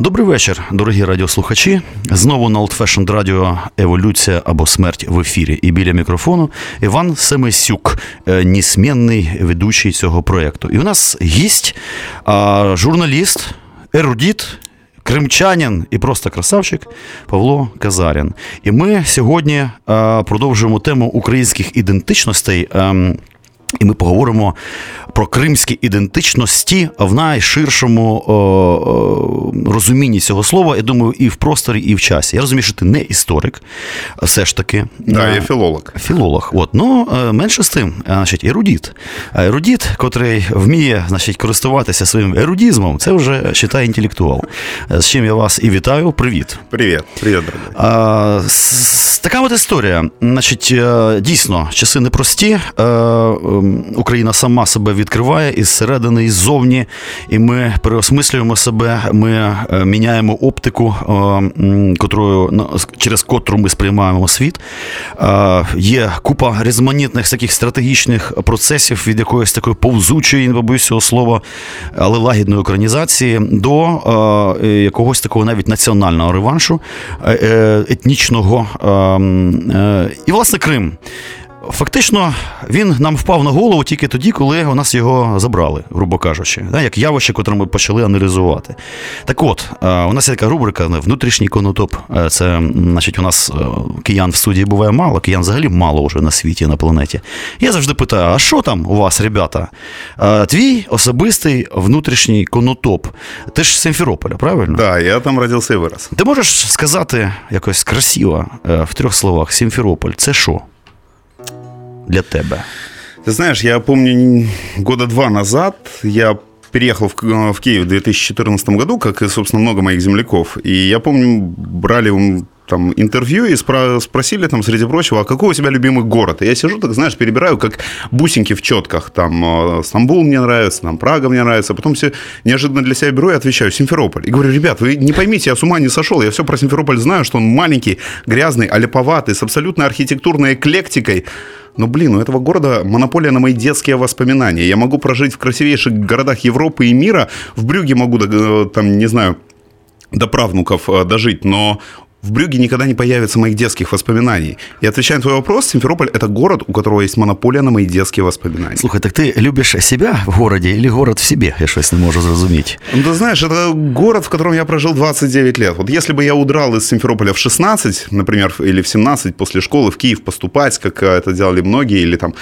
Добрий вечір, дорогі радіослухачі. Знову на Old Fashioned Radio Еволюція або смерть в ефірі. І біля мікрофону Іван Семисюк, е, несмінний ведучий цього проєкту. І у нас гість, журналіст, ерудіт. Кримчанин і просто красавчик Павло Казарін. І ми сьогодні продовжуємо тему українських ідентичностей. І ми поговоримо про кримські ідентичності в найширшому о, о, розумінні цього слова. Я думаю, і в просторі, і в часі. Я розумію, що ти не історик, все ж таки. Да, я філолог. Філолог. От. Ну, е, менше з тим, е, значить, ерудіт. Ерудіт, котрий вміє значить, користуватися своїм ерудізмом, це вже читає інтелектуал. Е, з чим я вас і вітаю. Привіт. Привіт, привіт, дорогой. Така от історія. Значить, дійсно, часи непрості. Ем, Україна сама себе відкриває із середини, і ззовні, і ми переосмислюємо себе. Ми е, міняємо оптику, е, котрою через котру ми сприймаємо світ. Е, є купа різноманітних таких стратегічних процесів від якоїсь такої повзучої, не побоюсь цього слова, але лагідної українізації до якогось такого навіть національного реваншу етнічного. І, власне, Крим. Фактично, він нам впав на голову тільки тоді, коли у нас його забрали, грубо кажучи, як явище, котре ми почали аналізувати. Так от, у нас є така рубрика внутрішній конотоп. Це, значить, у нас киян в студії буває мало, киян взагалі мало вже на світі, на планеті. Я завжди питаю: а що там у вас, ребята? Твій особистий внутрішній конотоп. Ти ж з Симферополя, правильно? Так, да, я там родився і вирос. Ти можеш сказати якось красиво в трьох словах: Сімферополь це що? Для тебя? Ты знаешь, я помню, года два назад я переехал в, в Киев в 2014 году, как и, собственно, много моих земляков. И я помню, брали там интервью и спро- спросили там, среди прочего, а какой у тебя любимый город? И я сижу, так знаешь, перебираю, как бусинки в четках. Там э, Стамбул мне нравится, там Прага мне нравится. Потом все неожиданно для себя беру и отвечаю Симферополь. И говорю, ребят, вы не поймите, я с ума не сошел. Я все про Симферополь знаю, что он маленький, грязный, аляповатый, с абсолютно архитектурной эклектикой. Но, блин, у этого города монополия на мои детские воспоминания. Я могу прожить в красивейших городах Европы и мира. В Брюге могу, э, там, не знаю, до правнуков э, дожить, но в Брюге никогда не появится моих детских воспоминаний. И отвечая на твой вопрос, Симферополь – это город, у которого есть монополия на мои детские воспоминания. Слухай, так ты любишь себя в городе или город в себе? Я щось не можу зрозуміти. Ну, ты знаешь, это город, в котором я прожил 29 лет. Вот если бы я удрал из Симферополя в 16, например, или в 17 после школы в Киев поступать, как это делали многие, или там,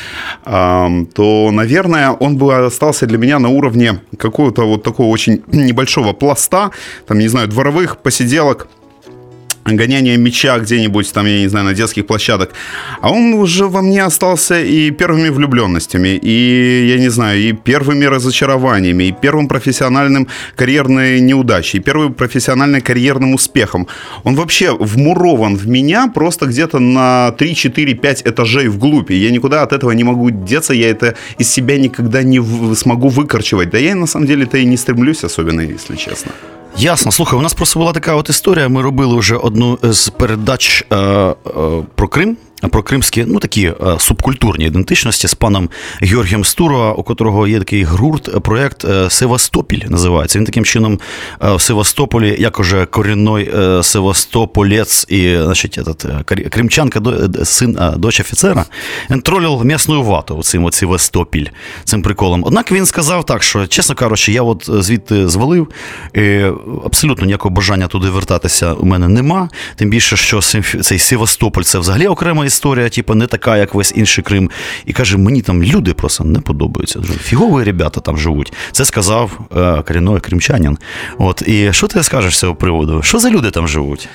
то, наверное, он бы остался для меня на уровне какого-то вот такого очень небольшого пласта, там, не знаю, дворовых посиделок, гоняние мяча где-нибудь там, я не знаю, на детских площадок. А он уже во мне остался и первыми влюбленностями, и, я не знаю, и первыми разочарованиями, и первым профессиональным карьерной неудачей, и первым профессиональным карьерным успехом. Он вообще вмурован в меня просто где-то на 3, 4, 5 этажей вглубь. И я никуда от этого не могу деться, я это из себя никогда не смогу выкорчевать. Да я на самом деле-то и не стремлюсь особенно, если честно. Ясно, слухай, у нас просто була така от історія. Ми робили вже одну з передач е, е, про Крим про кримські ну такі е, субкультурні ідентичності з паном Георгієм Стуро, у котрого є такий гурт, проєкт е, Севастопіль називається. Він таким чином е, в Севастополі, як уже корінний Севастополець і значить, этот, кримчанка, син дочь офіцера, він тролив м'ясну вату цим от Севастопіль, цим приколом. Однак він сказав так, що, чесно кажучи, я от звідти звалив, і абсолютно ніякого бажання туди вертатися у мене нема. Тим більше, що цей Севастополь це взагалі історія, типу, не така, як весь інший Крим. І каже, мені там люди просто не подобаються. Фігові ребята там живуть. Це сказав е, корінний кримчанин. От, І що ти скажеш з цього приводу? Що за люди там живуть?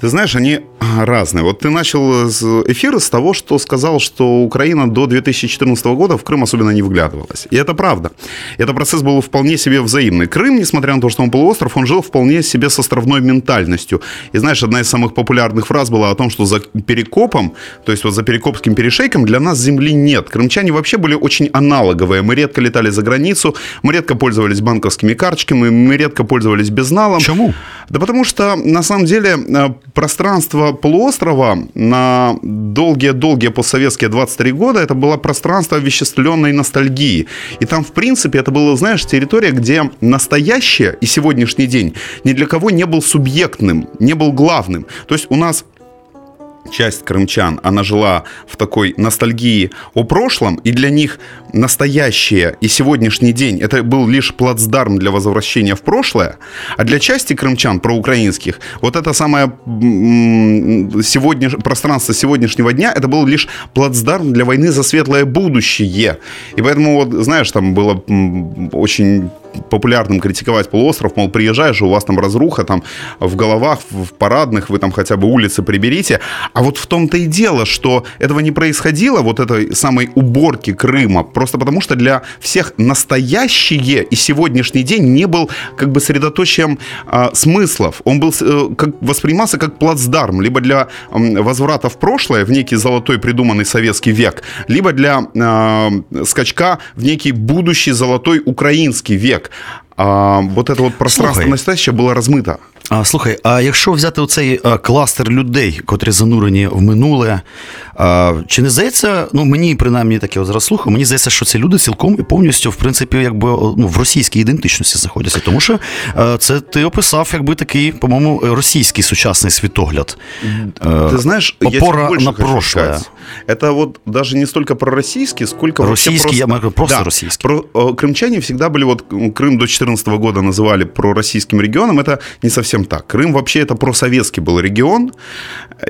Ты знаешь, они разные. Вот ты начал эфир с того, что сказал, что Украина до 2014 года в Крым особенно не вглядывалась. И это правда. Это процесс был вполне себе взаимный. Крым, несмотря на то, что он полуостров, он жил вполне себе с островной ментальностью. И знаешь, одна из самых популярных фраз была о том, что за Перекопом, то есть вот за Перекопским перешейком для нас земли нет. Крымчане вообще были очень аналоговые. Мы редко летали за границу, мы редко пользовались банковскими карточками, мы редко пользовались безналом. Почему? Да потому что, на самом деле, э, пространство полуострова на долгие-долгие постсоветские 23 года это было пространство овеществленной ностальгии. И там, в принципе, это была, знаешь, территория, где настоящее и сегодняшний день ни для кого не был субъектным, не был главным. То есть у нас часть крымчан, она жила в такой ностальгии о прошлом, и для них настоящее и сегодняшний день это был лишь плацдарм для возвращения в прошлое, а для части крымчан, проукраинских, вот это самое сегодня, пространство сегодняшнего дня, это был лишь плацдарм для войны за светлое будущее. И поэтому, вот, знаешь, там было очень популярным критиковать полуостров, мол, приезжаешь, у вас там разруха, там в головах, в парадных, вы там хотя бы улицы приберите. А вот в том-то и дело, что этого не происходило, вот этой самой уборки Крыма, просто потому что для всех настоящее и сегодняшний день не был как бы средоточием э, смыслов. Он был э, как, воспринимался как плацдарм, либо для э, возврата в прошлое, в некий золотой придуманный советский век, либо для э, скачка в некий будущий золотой украинский век. человек, А, вот это вот пространство Слухай. настоящее было размыто. А, слухай, а якщо взяти оцей а, кластер людей, котрі занурені в минуле, а, чи не здається, ну мені принаймні таке от зараз слухаю, мені здається, що ці люди цілком і повністю, в принципі, якби ну, в російській ідентичності знаходяться. Тому що а, це ти описав якби такий, по-моєму, російський сучасний світогляд. Ты знаешь, я тебе опора больше на хочу прошлое. сказать. Это вот даже не столько про российский, сколько вообще Российский, просто... я могу просто российский. Про, э, крымчане всегда были, вот м, Крым до 2014 года называли пророссийским регионом, это не совсем так. Крым вообще это просоветский был регион.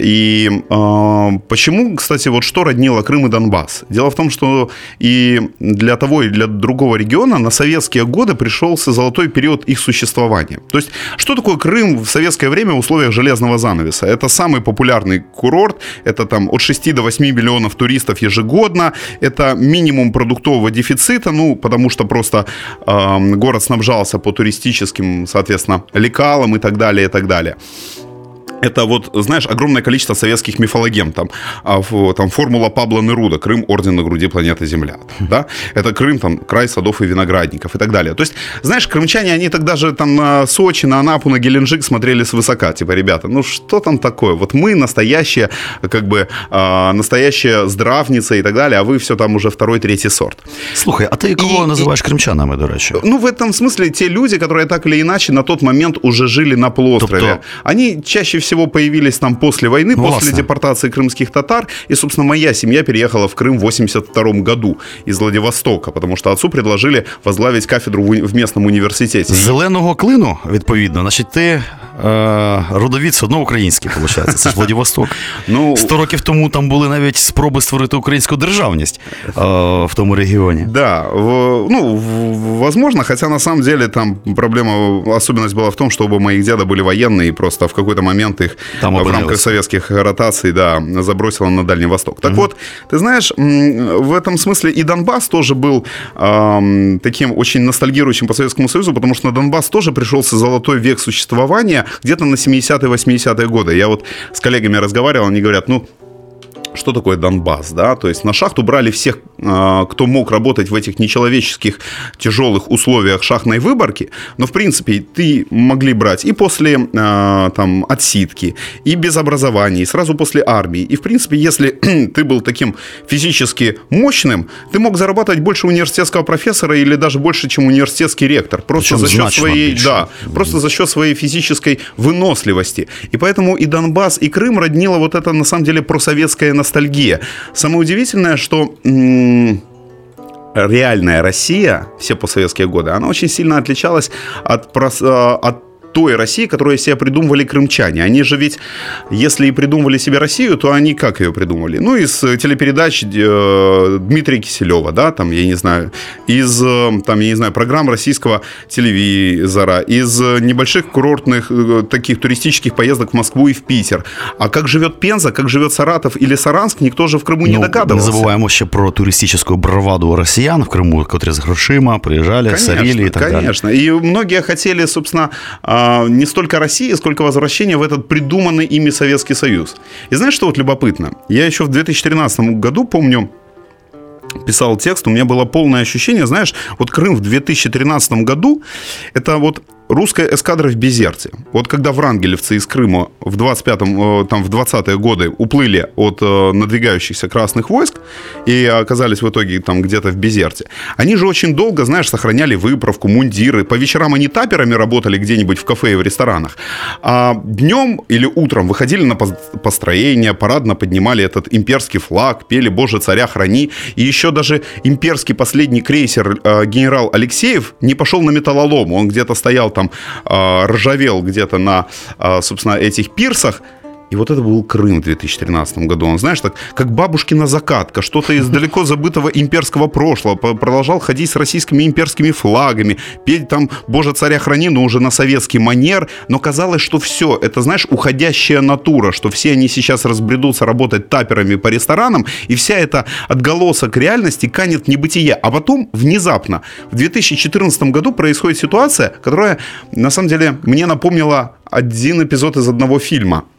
И э, почему, кстати, вот что роднило Крым и Донбасс? Дело в том, что и для того, и для другого региона на советские годы пришелся золотой период их существования. То есть, что такое Крым в советское время в условиях железного занавеса? Это самый популярный курорт, это там от 6 до 8 миллионов туристов ежегодно, это минимум продуктового дефицита, ну, потому что просто э, город снабжался по туристическим, соответственно, лекалам и так далее, и так далее это вот, знаешь, огромное количество советских мифологем. Там, а, в- там формула Пабло Неруда, Крым, орден на груди планеты Земля. Да? Это Крым, там, край садов и виноградников и так далее. То есть, знаешь, крымчане, они тогда же там на Сочи, на Анапу, на Геленджик смотрели свысока. Типа, ребята, ну что там такое? Вот мы настоящие, как бы, а, настоящая здравница и так далее, а вы все там уже второй, третий сорт. Слухай, а ти кого І- називаєш кримчанами, до речі? Ну, в этом смысле те люди, которые так или иначе на тот момент уже жили на полуострове, Тобто- они чаще всего появились там после войны, Ну, после власне. депортации крымских татар. И, собственно, моя семья переехала в Крым в 82 году из Владивостока, потому что отцу предложили возглавить кафедру в, уни- в местном университете. З зеленого клину, відповідно, значить, ти е, родовід все одно український, виходить. Це ж Владивосток. Ну, Сто років тому там були навіть спроби створити українську державність е, в тому регіоні. Да, в- ну, в- возможно, хотя на самом деле там проблема, особенность была в том, что оба моих деда были военные, и просто в какой-то момент их Там в рамках советских ротаций, да, забросило на Дальний Восток. Так вот, ты знаешь, в этом смысле и Донбасс тоже был ам, таким очень ностальгирующим по Советскому Союзу, потому что на Донбасс тоже пришелся золотой век существования где-то на 70-е, 80-е годы. Я вот с коллегами разговаривал, они говорят, ну, что такое Донбасс, да, то есть на шахту брали всех, э, кто мог работать в этих нечеловеческих тяжелых условиях шахтной выборки, но в принципе ты могли брать и после э, там отсидки, и без образования, и сразу после армии, и в принципе если ты был таким физически мощным, ты мог зарабатывать больше университетского профессора или даже больше, чем университетский ректор, просто Причем за счет своей, да, просто за счет своей физической выносливости. И поэтому и Донбасс, и Крым роднило вот это, на самом деле, просоветская ностальгия. Самое удивительное, что м, реальная Россия, все постсоветские годы, она очень сильно отличалась от, э, от той России, которую себе придумывали крымчане. Они же ведь, если и придумывали себе Россию, то они как ее придумали? Ну, из телепередач э, Дмитрия Киселева, да, там, я не знаю, из, э, там, я не знаю, программ российского телевизора, из небольших курортных э, таких туристических поездок в Москву и в Питер. А как живет Пенза, как живет Саратов или Саранск, никто же в Крыму ну, не догадывался. Не забуваємо ще про туристическую браваду россиян в Крыму, которые с грошима приезжали, конечно, сорили и так конечно. далее. Конечно. И многие хотели, собственно, а, не столько России, сколько возвращения в этот придуманный ими Советский Союз. И знаешь, что вот любопытно? Я еще в 2013 году помню, писал текст, у меня было полное ощущение, знаешь, вот Крым в 2013 году, это вот русская эскадра в Безерте. Вот когда врангелевцы из Крыма в 25-м, э, там, в 20-е годы уплыли от э, надвигающихся красных войск и оказались в итоге там где-то в Безерте, они же очень долго, знаешь, сохраняли выправку, мундиры. По вечерам они таперами работали где-нибудь в кафе и в ресторанах. А днем или утром выходили на построение, парадно поднимали этот имперский флаг, пели «Боже, царя храни». И еще даже имперский последний крейсер э, генерал Алексеев не пошел на металлолом. Он где-то стоял там э, ржавел где-то на, э, собственно, этих пирсах, и вот это был Крым в 2013 году. Он, знаешь, так как бабушкина закатка, что-то из далеко забытого имперского прошлого. Продолжал ходить с российскими имперскими флагами, петь там «Боже, царя храни», но уже на советский манер. Но казалось, что все, это, знаешь, уходящая натура, что все они сейчас разбредутся работать таперами по ресторанам, и вся эта отголосок реальности канет в небытие. А потом, внезапно, в 2014 году происходит ситуация, которая, на самом деле, мне напомнила один эпизод из одного фильма –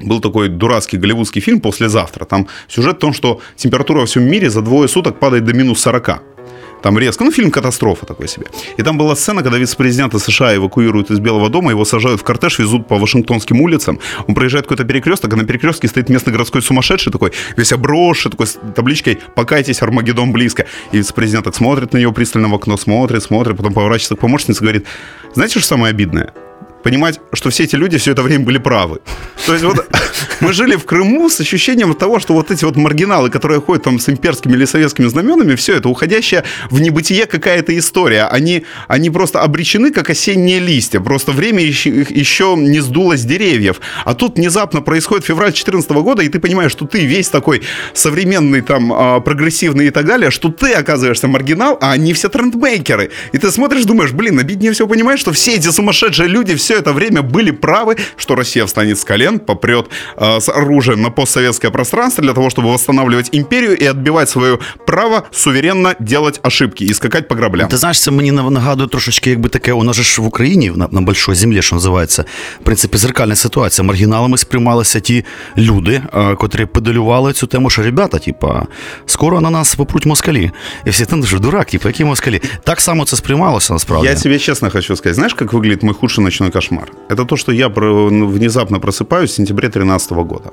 был такой дурацкий голливудский фильм «Послезавтра». Там сюжет в том, что температура во всем мире за двое суток падает до минус 40. Там резко. Ну, фильм «Катастрофа» такой себе. И там была сцена, когда вице-президента США эвакуируют из Белого дома, его сажают в кортеж, везут по Вашингтонским улицам. Он проезжает какой-то перекресток, а на перекрестке стоит местный городской сумасшедший такой, весь обросший, такой с табличкой «Покайтесь, Армагеддон близко». И вице-президент так смотрит на него пристально в окно, смотрит, смотрит, потом поворачивается к помощнице и говорит, знаете, что самое обидное? Понимать, что все эти люди все это время были правы. То есть вот мы жили в Крыму с ощущением того, что вот эти вот маргиналы, которые ходят там с имперскими или советскими знаменами, все это уходящая в небытие какая-то история. Они, они просто обречены, как осенние листья. Просто время еще, еще не сдуло с деревьев. А тут внезапно происходит февраль 2014 года, и ты понимаешь, что ты весь такой современный, там, а, прогрессивный и так далее, что ты оказываешься маргинал, а они все трендмейкеры. И ты смотришь, думаешь, блин, обиднее всего понимаешь, что все эти сумасшедшие люди все это время были правы, что Россия встанет с колен, попрет э, с оружием на постсоветское пространство для того, чтобы восстанавливать империю и отбивать свое право суверенно делать ошибки і скакати по граблям. Ти знаєш, це мені нагадує трошечки, якби таке, у нас же ж в Україні на, на большой землі, що називається, в принципі, зеркальна ситуація. Маргіналами сприймалися ті люди, е, котрі педалювали цю тему, що ребята, типа, скоро на нас попруть москалі. І всі там, що дурак, типа, які москалі. Так само це сприймалося насправді. Я тебе чесно хочу сказати, знаєш, як виглядить мой худший ночной кошмар? Это то, что я внезапно просыпаюсь в сентябре 2013 года.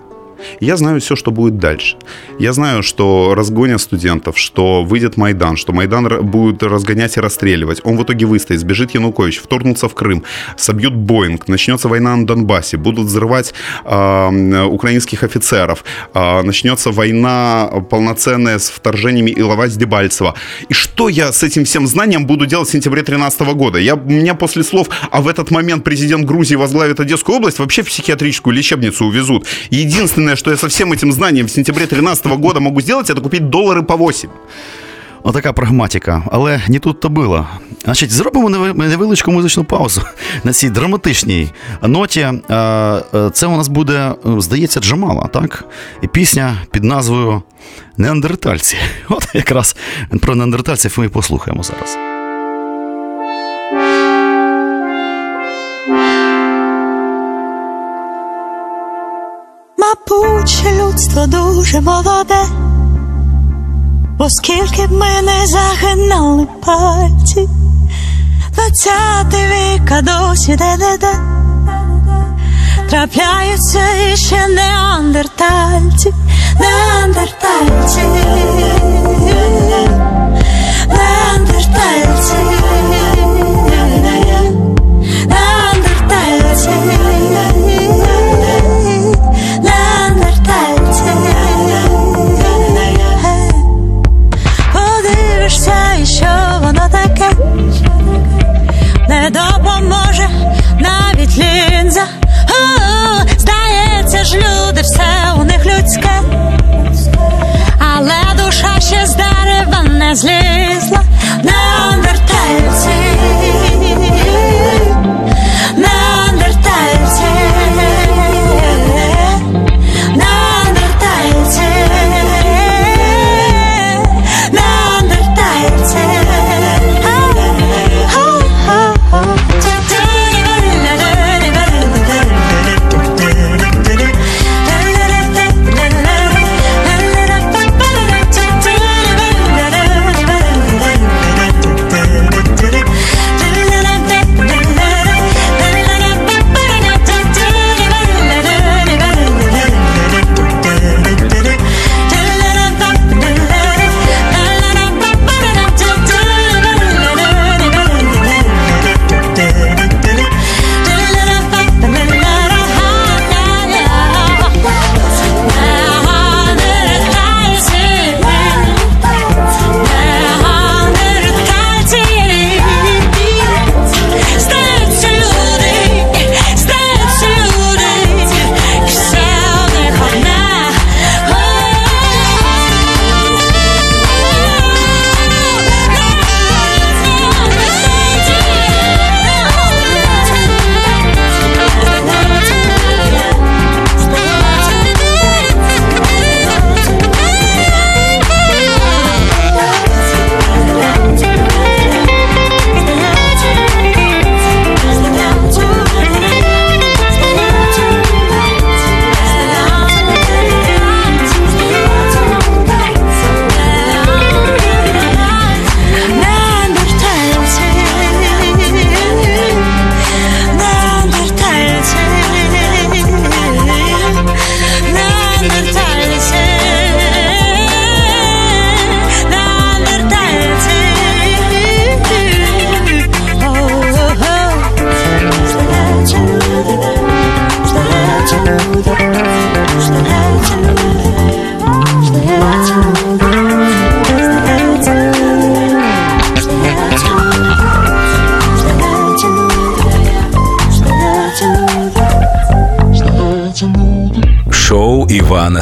Я знаю все, что будет дальше. Я знаю, что разгонят студентов, что выйдет Майдан, что Майдан будет разгонять и расстреливать. Он в итоге выстоит, сбежит Янукович, вторгнутся в Крым, собьют Боинг, начнется война на Донбассе, будут взрывать э, украинских офицеров, э, начнется война полноценная с вторжениями Иловать Дебальцева. И что я с этим всем знанием буду делать в сентябре 2013 года? Я, у меня после слов, а в этот момент президент Грузии возглавит Одесскую область, вообще в психиатрическую лечебницу увезут. Единственное единственное, что я со всем этим знанием в сентябре 2013 года могу сделать, это купить доллары по 8. Отака прагматика, але не тут то було. Значить, зробимо невеличку музичну паузу на цій драматичній ноті. Це у нас буде, здається, Джамала, так? І пісня під назвою Неандертальці. От якраз про неандертальців ми послухаємо зараз. Мабуть, людство дуже молоде, оскільки б ми не загинали пальці, двадцятий вік, а досі де-де-де трапляються іще неандертальці, неандертальці, неандертальці, неандертальці.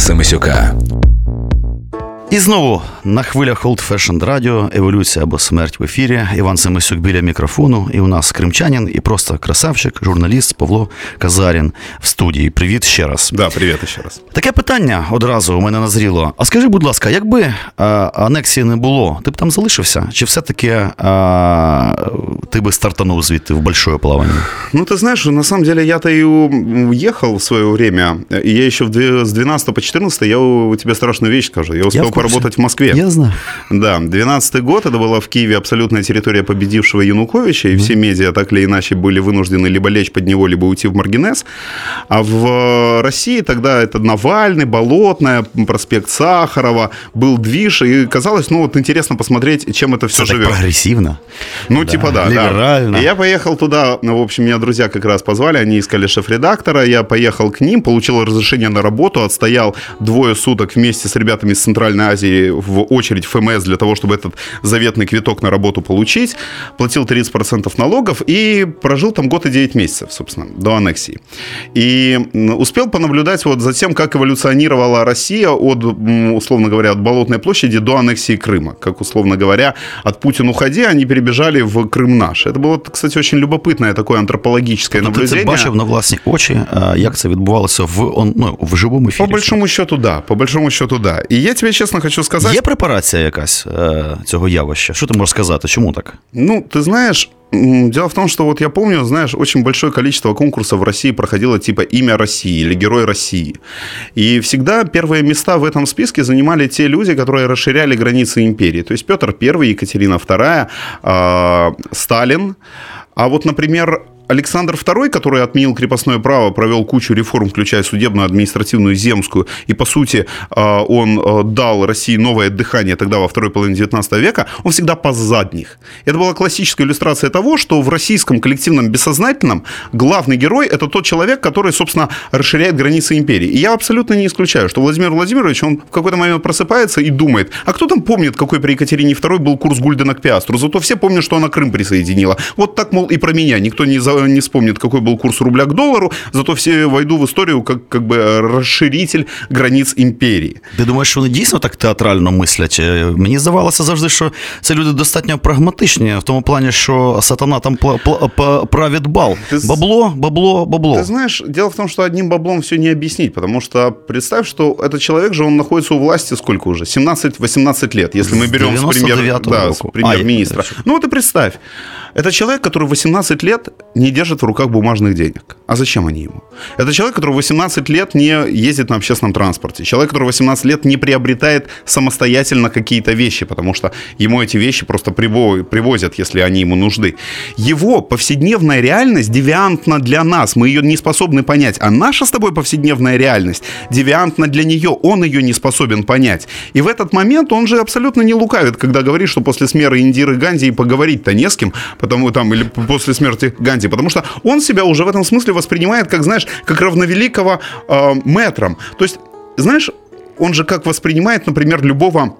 Івана Семисюка. І знову на хвилях Old Fashioned Radio, еволюція або смерть в ефірі. Іван Семисюк біля мікрофону. І у нас кримчанин і просто красавчик, журналіст Павло Казарін в студії. Привіт ще раз. Да, привет еще раз. Таке питання одразу у мене назріло. А скажи, будь ласка, якби е, анексії не було, ти б там залишився? Чи все-таки е, ти би стартанув звідти в большое плавання? Ну, ты знаешь, на самом деле я-то и у- уехал в свое время. И я еще в с 12 по 14 я у тебе страшную вещь скажу. Я успел курсе. поработать в Москве. Я знаю. Да, 12 год, это была в Киеве абсолютная территория победившего Януковича, и все медиа так или иначе были вынуждены либо лечь под него, либо уйти в Маргинес. А в э, России тогда это Навальный, Болотная, проспект Сахарова, был движ, и казалось, ну вот интересно посмотреть, чем это все так живет. прогресивно. Ну, Да, типа да, либерально. да. И я поехал туда, ну, в общем, меня друзья как раз позвали, они искали шеф-редактора, я поехал к ним, получил разрешение на работу, отстоял двое суток вместе с ребятами из Центральной Азии в очередь в ФМС для того, чтобы этот заветный квиток на работу получить, платил 30% налогов и прожил там год и 9 месяцев, собственно, до аннексии. И м, успел понаблюдать вот за тем, как эволюционировала Россия от, м, условно говоря, от Болотной площади до аннексии Крыма. Как, условно говоря, от Путин уходи, они перебежали в Крым наш. Это было, кстати, очень любопытное такое антропологическое Тобто ти це наблюдение. бачив на власні очі, е, як це відбувалося в, он- ну, в живому ефірі? По большому счету, да. По большому счету, да. И я тебе честно хочу сказать... Є препарація якась цього явища? Що ти можеш сказати? Чому так? Ну, ты знаешь, м, дело в том, что вот я помню, знаешь, очень большое количество конкурсов в России проходило типа «Имя России» или «Герой России». И всегда первые места в этом списке занимали те люди, которые расширяли границы империи. То есть Петр I, Екатерина II, а, Сталин. А вот, например, Александр II, который отменил крепостное право, провел кучу реформ, включая судебную, административную, земскую, и, по сути, а, он а, дал России новое дыхание тогда во второй половине 19 века, он всегда позадних. Это была классическая иллюстрация того, что в российском коллективном бессознательном главный герой – это тот человек, который, собственно, расширяет границы империи. И я абсолютно не исключаю, что Владимир Владимирович, он в какой-то момент просыпается и думает, а кто там помнит, какой при Екатерине II был курс Гульдена к Пиастру? Зато все помнят, что она Крым присоединила. Вот так, мол, и про меня никто не, за- никто не вспомнит, какой был курс рубля к доллару, зато все войду в историю как, как бы расширитель границ імперії. Ти думаєш, що вони дійсно так театрально мислять? Е, Мені здавалося завжди, що це люди достатньо прагматичні, в тому плані, що сатана там пла- пла- па- править бал. Ти з- Бабло, бабло, бабло. Ты знаешь, дело в том, что одним баблом все не объяснить, потому что представь, что этот человек же, он находится у власти сколько уже? 17-18 лет, если мы С берем с премьер, 99-го да, с року. премьер-министра. А, я- ну вот и представь, это человек, который 18 лет не держит в руках бумажных денег. А зачем они ему? Это человек, который 18 лет не ездит на общественном транспорте. Человек, который 18 лет не приобретает самостоятельно какие-то вещи, потому что ему эти вещи просто приво- привозят, если они ему нужны. Его повседневная реальность девиантна для нас. Мы ее не способны понять. А наша с тобой повседневная реальность девиантна для нее. Он ее не способен понять. И в этот момент он же абсолютно не лукавит, когда говорит, что после смерти Индиры Ганди и поговорить-то не с кем, потому там, или после смерти Ганди, потому что он себя уже в этом смысле воспринимает, как, знаешь, как равновеликого э, мэтром. То есть, знаешь, он же как воспринимает, например, любого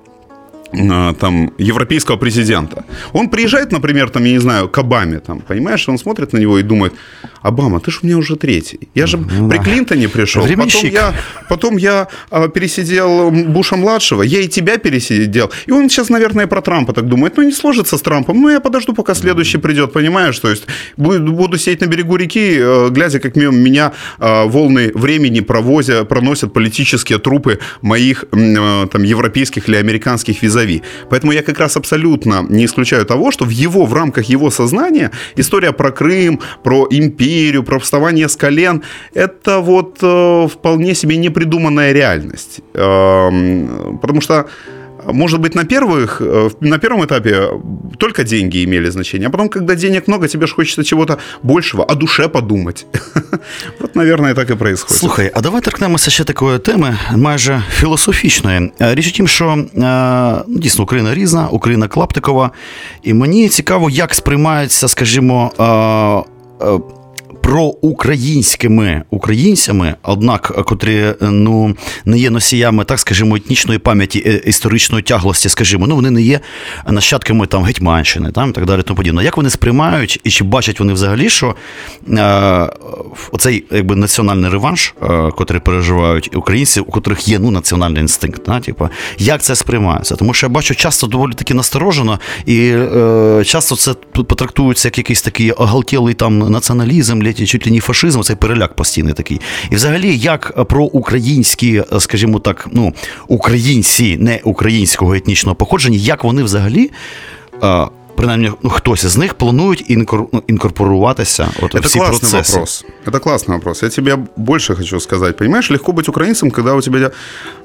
там европейского президента. Он приезжает, например, там, я не знаю, к Обаме, там, понимаешь, он смотрит на него и думает, Обама, ты ж у меня уже третий. Я же при Клинтоне пришел, потом Временщик. я, потом я а, пересидел Буша-младшего, я и тебя пересидел. И он сейчас, наверное, про Трампа так думает, ну, не сложится с Трампом, ну, я подожду, пока следующий придет, понимаешь, то есть буду, буду сидеть на берегу реки, э, глядя, как мимо меня э, волны времени провозя, проносят политические трупы моих э, там европейских или американских визави. Поэтому я как раз абсолютно не исключаю того, что в его, в рамках его сознания история про Крым, про империю, про вставание с колен, это вот э, вполне себе непридуманная реальность. Эм, потому что может быть, на, первых, э, на первом этапе только деньги имели значение, а потом, когда денег много, тебе же хочется чего-то большего, о душе подумать. Вот, наверное, так и происходит. Слухай, а давай торкнемося ще такої теми, майже філософічної. Е, Річ у тім, що е, ну, дійсно Україна різна, Україна клаптикова, і мені цікаво, як сприймається, скажімо, е, е, Проукраїнськими українцями, однак, котрі е, ну, не є носіями, так скажімо, етнічної пам'яті, е, історичної тяглості, скажімо, ну вони не є нащадками там Гетьманщини, там і так далі. Тому подібне. Як вони сприймають і чи бачать вони взагалі, що е, оцей якби національний реванш, е, котрий переживають українці, у котрих є ну національний інстинкт, да, типу, як це сприймається? Тому що я бачу часто доволі таки насторожено, і е, часто це потрактується як якийсь такий оголтілий там націоналізм, ледь чуть ли не фашизм, цей переляк постійний такий. І взагалі, як про українські, скажімо так, ну, українці не українського етнічного походження, як вони взагалі. Е, Принаймні, ну, хтось із них планують інкор, ну, інкорпоруватися. От, Это всі классный процеси. вопрос. Это классный вопрос. Я тебе больше хочу сказать. Понимаешь, легко быть украинцем, когда у тебя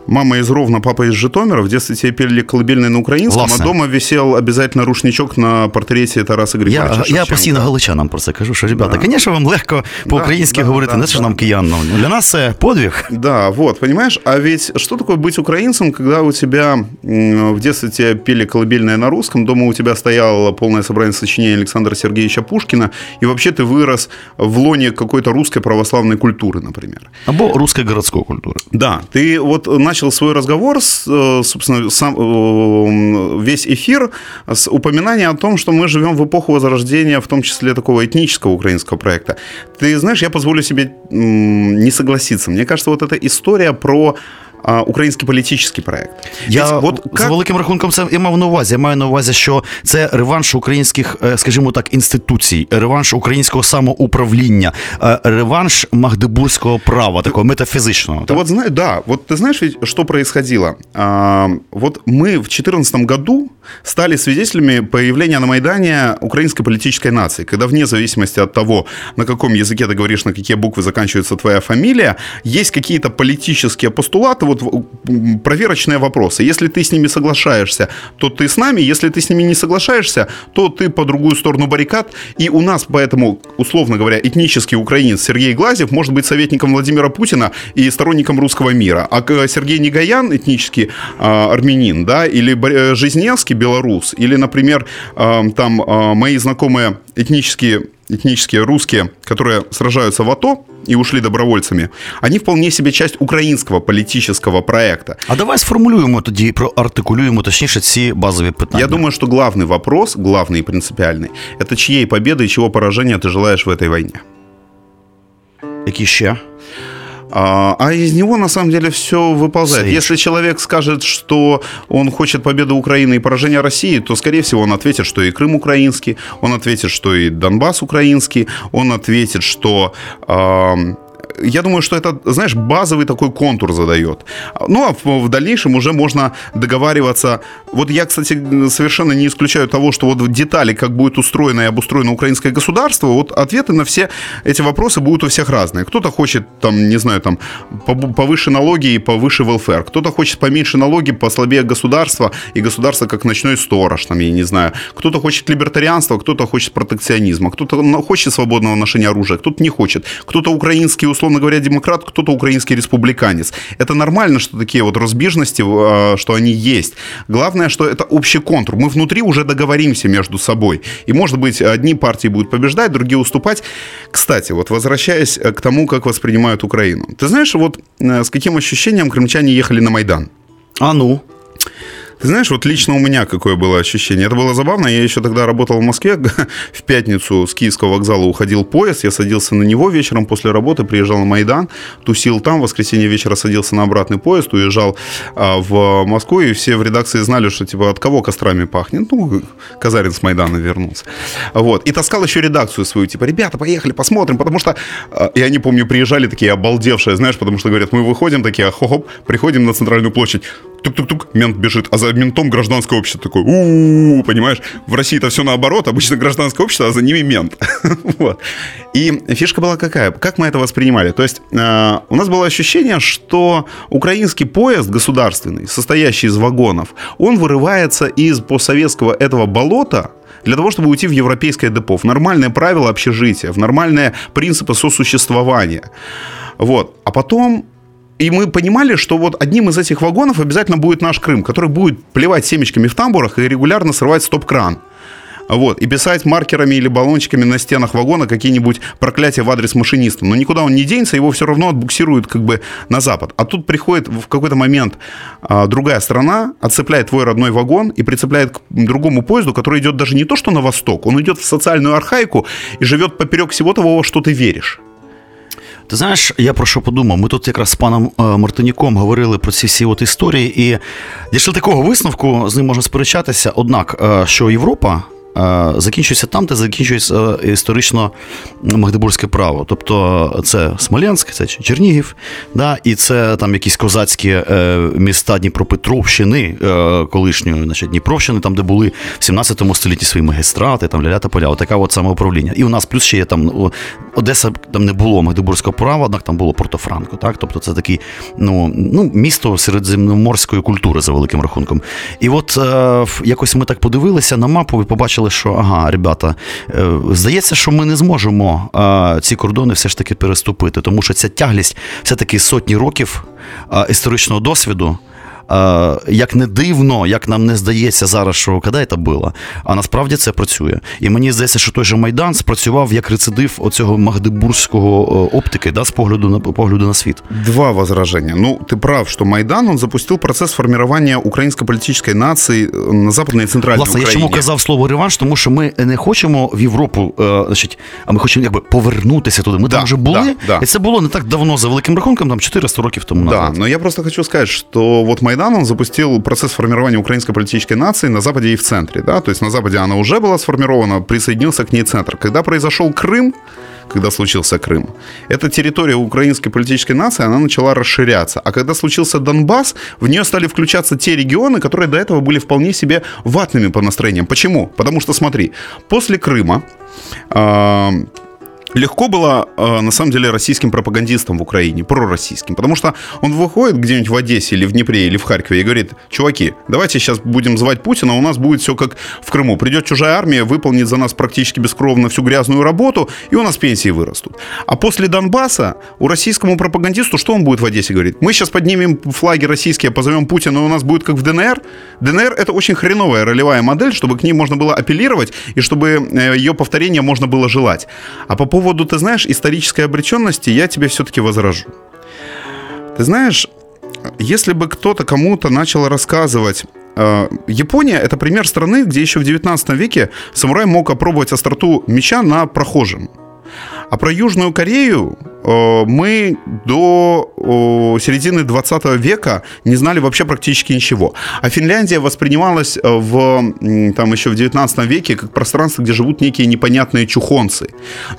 мама из Ровно, папа из Житомира, в детстве тебе пели колыбельные на украинском, Власне. а дома висел обязательно рушничок на портрете Тараса Я, Григорьевича я Шевченка. постійно галичанам про це кажу, що ребята, звісно, вам легко по-українськи да, говорити, да, не те, що да. нам киянам. Для нас це подвиг. Да, вот, понимаешь, а ведь что такое быть украинцем, когда у тебя м, в детстве тебе пели колыбельное на русском, дома у тебя стояло полное собрание сочинений Александра Сергеевича Пушкина, и вообще ты вырос в лоне какой-то русской православной культуры, например. Або русська городська культура. Да, ты вот начал свой разговор, с, э, собственно, сам, э, весь эфир с упоминания о том, что мы живем в эпоху возрождения, в том числе такого этнического украинского проекта. Ты знаешь, я позволю себе не согласиться. Мне кажется, вот эта история про український політичний проект. Я Ведь вот з как великим рахунком це я мав на увазі. Я маю на увазі, що це реванш українських, е, скажімо так, інституцій, реванш українського самоуправління, е, реванш магдебурзького права, такого метафізичного. Да так? вот знаешь, да, вот ты знаешь, ведь, что происходило? А, вот мы в 2014 году стали свидетелями появления на Майдане украинской политической нации, когда вне зависимости от того, на каком языке ты говоришь, на какие буквы заканчивается твоя фамилия, есть какие-то политические постулаты, вот проверочные вопросы. Если ты с ними соглашаешься, то ты с нами, если ты с ними не соглашаешься, то ты по другую сторону баррикад, и у нас поэтому, условно говоря, этнический украинец Сергей Глазев может быть советником Владимира Путина и сторонником русского мира, а к- Сергей Негаян, этнический а, армянин, да, или э, Жизневский, белорус, или, например, а, там а, мои знакомые этнические этнические русские, которые сражаются в АТО и ушли добровольцами, они вполне себе часть українського політичного проекта. А давай сформулюємо тоді, проартикулюємо точніше ці базові питання. Я думаю, что главный вопрос, главный и принципиальный, это чьей победы и чего поражения ты желаешь в этой войне. Які ще? А, а из него на самом деле все выползает. Сейдж. Если человек скажет, что он хочет победы Украины и поражения России, то, скорее всего, он ответит, что и Крым украинский, он ответит, что и Донбасс украинский, он ответит, что... ам, я думаю, что это, знаешь, базовый такой контур задает. Ну, а в, в дальнейшем уже можно договариваться. Вот я, кстати, совершенно не исключаю того, что вот детали, как будет устроено и обустроено украинское государство, вот ответы на все эти вопросы будут у всех разные. Кто-то хочет, там, не знаю, там, повыше налоги и повыше welfare. Кто-то хочет поменьше налоги, послабее государство, и государство как ночной сторож, там, я не знаю. Кто-то хочет либертарианства, кто-то хочет протекционизма, кто-то хочет свободного ношения оружия, кто-то не хочет. Кто-то украинский, условно говоря, демократ, кто-то украинский республиканец. Это нормально, что такие вот разбежности, э, что они есть. Главное, что это общий контур. Мы внутри уже договоримся между собой. И, может быть, одни партии будут побеждать, другие уступать. Кстати, вот возвращаясь э, к тому, как воспринимают Украину. Ты знаешь, вот э, с каким ощущением крымчане ехали на Майдан? А ну. Ты знаешь, вот лично у меня какое было ощущение. Это было забавно. Я еще тогда работал в Москве. В пятницу с Киевского вокзала уходил поезд. Я садился на него вечером после работы, приезжал на Майдан, тусил там. В воскресенье вечера садился на обратный поезд, уезжал а, в Москву. И все в редакции знали, что типа от кого кострами пахнет. Ну, Казарин с Майдана вернулся. Вот. И таскал еще редакцию свою. Типа, ребята, поехали, посмотрим. Потому что, а, и они, помню, приезжали такие обалдевшие, знаешь, потому что говорят, мы выходим такие, а хоп, приходим на центральную площадь. Тук-тук-тук, мент бежит, а за ментом гражданское общество такое, у понимаешь? В России это все наоборот, обычно гражданское общество, а за ними мент. вот. И фишка была какая? Как мы это воспринимали? То есть э, у нас было ощущение, что украинский поезд государственный, состоящий из вагонов, он вырывается из постсоветского этого болота, для того, чтобы уйти в европейское депо, в нормальные правила общежития, в нормальные принципы сосуществования. Вот. А потом и мы понимали, что вот одним из этих вагонов обязательно будет наш Крым, который будет плевать семечками в тамбурах и регулярно срывать стоп-кран. Вот, и писать маркерами или баллончиками на стенах вагона какие-нибудь проклятия в адрес машиниста. Но никуда он не денется, его все равно отбуксируют как бы на запад. А тут приходит в какой-то момент а, другая страна, отцепляет твой родной вагон и прицепляет к другому поезду, который идет даже не то, что на восток, он идет в социальную архаику и живет поперек всего того, во что ты веришь. Ти знаєш, я про що подумав? Ми тут якраз з паном е, Мартинюком говорили про ці всі от історії, і дійшли такого висновку, з ним можна сперечатися. Однак, е, що Європа. е, Закінчується там, де закінчується е, історично Магдебурзьке право. Тобто це Смоленськ, це Чернігів, да, і це там якісь козацькі е, міста Дніпропетровщини, колишньої значить, Дніпровщини, там, де були в 17 столітті свої магістрати, там ля-ля та поля, отака от самоуправління. І у нас плюс ще є там Одеса, там не було Магдебурзького права, однак там було Портофранко. Так? Тобто це такий ну, ну, місто середземноморської культури за великим рахунком. І от якось ми так подивилися на мапу і побачили, що ага, ребята, е, здається, що ми не зможемо е, ці кордони все ж таки переступити, тому що ця тяглість все-таки сотні років е, історичного досвіду. Е, Як не дивно, як нам не здається зараз, що коли це було, а насправді це працює. І мені здається, що той же Майдан спрацював як рецидив оцього магдебурзького е, оптики, да, з погляду на погляду на світ. Два возражения. Ну, ты прав, что Майдан, он запустил процесс формирования украинской политической нации э, на Западной и Центральной Власне, я чому казав слово реванш, тому що ми не хочемо в Європу, е, значить, а ми хочемо якби повернутися туди. Ми Да, там вже були, да, да. і це було не так давно за великим рахунком, там 400 років тому Да, назад. но я просто хочу сказать, что вот Майдан, он запустил процесс формирования украинской политической нации на Западе и в центре. Да? То есть на Западе она уже была сформирована, присоединился к ней центр. Когда произошел Крым, когда случился Крым, эта территория украинской политической нации, она начала расширяться. А когда случился Донбасс, в нее стали включаться те регионы, которые до этого были вполне себе ватными по настроениям. Почему? Потому что, смотри, после Крыма а, легко было, э, на самом деле, российским пропагандистам в Украине, пророссийским. Потому что он выходит где-нибудь в Одессе или в Днепре или в Харькове и говорит, чуваки, давайте сейчас будем звать Путина, у нас будет все как в Крыму. Придет чужая армия, выполнит за нас практически бескровно всю грязную работу, и у нас пенсии вырастут. А после Донбасса у российскому пропагандисту что он будет в Одессе говорить? Мы сейчас поднимем флаги российские, позовем Путина, и у нас будет как в ДНР. ДНР это очень хреновая ролевая модель, чтобы к ней можно было апеллировать, и чтобы э, ее повторение можно было желать. А по поводу, ты знаешь, исторической обреченности я тебе все-таки возражу. Ты знаешь, если бы кто-то кому-то начал рассказывать э, Япония – это пример страны, где еще в 19 веке самурай мог опробовать остроту меча на прохожем. А про Южную Корею мы до середины 20 века не знали вообще практически ничего. А Финляндия воспринималась э, в, там, еще в 19 веке как пространство, где живут некие непонятные чухонцы.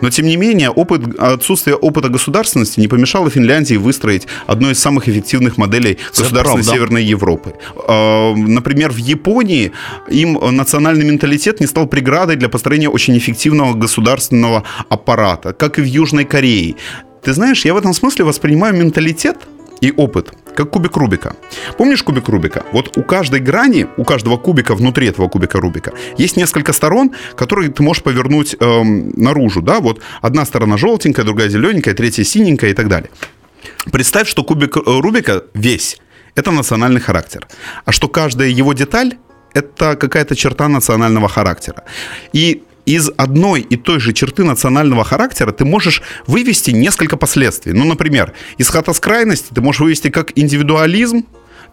Но, тем не менее, опыт, отсутствие опыта государственности не помешало Финляндии выстроить одну из самых эффективных моделей государственной Северной Европы. Э, например, в Японии им национальный менталитет не стал преградой для построения очень эффективного государственного аппарата как и в Южной Корее. Ты знаешь, я в этом смысле воспринимаю менталитет и опыт, как кубик Рубика. Помнишь кубик Рубика? Вот у каждой грани, у каждого кубика внутри этого кубика Рубика есть несколько сторон, которые ты можешь повернуть эм, наружу, да, вот одна сторона желтенькая, другая зелененькая, третья синенькая и так далее. Представь, что кубик э, Рубика весь – это национальный характер, а что каждая его деталь – это какая-то черта национального характера. И из одной и той же черты национального характера ты можешь вывести несколько последствий. Ну, например, из хатоскрайности ты можешь вывести как индивидуализм,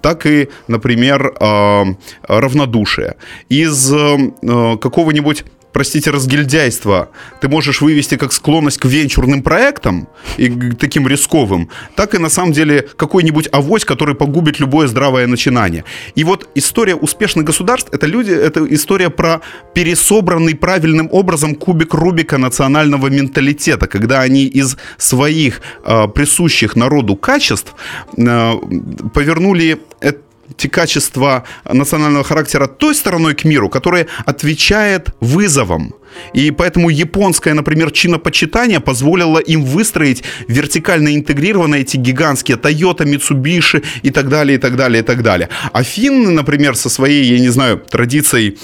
так и, например, э, равнодушие. Из э, какого-нибудь простите, разгильдяйство ты можешь вывести как склонность к венчурным проектам и таким рисковым, так и на самом деле какой-нибудь авось, который погубит любое здравое начинание. И вот история успешных государств, это люди, это история про пересобранный правильным образом кубик Рубика национального менталитета, когда они из своих э, присущих народу качеств э, повернули это те качества национального характера той стороной к миру, которая отвечает вызовам. И поэтому японское, например, чинопочитание позволило им выстроить вертикально интегрированные эти гигантские Toyota, Mitsubishi и так далее, и так далее, и так далее. А финны, например, со своей, я не знаю, традицией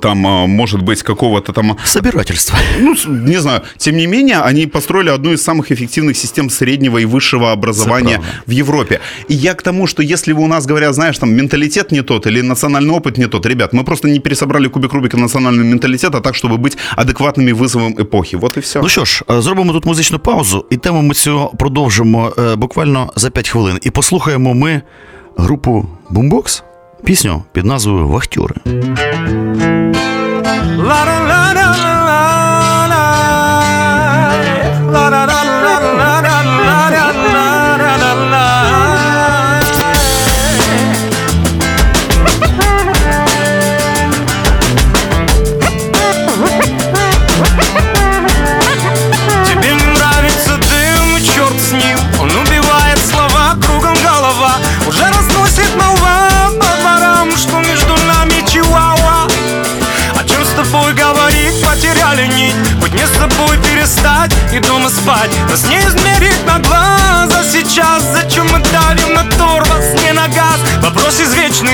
там, а, может быть, какого-то там... Собирательства. Ну, не знаю. Тем не менее, они построили одну из самых эффективных систем среднего и высшего образования в Европе. И я к тому, что если вы у нас говорят, знаешь, там, менталитет не тот или национальный опыт не тот, ребят, мы просто не пересобрали кубик Рубика национального менталитета так, чтобы быть адекватными вызовам епохи. Вот і все. Ну що ж, зробимо тут музичну паузу, і тему ми цю продовжимо буквально за 5 хвилин. І послухаємо ми групу Boombox пісню під назвою Вахтюри.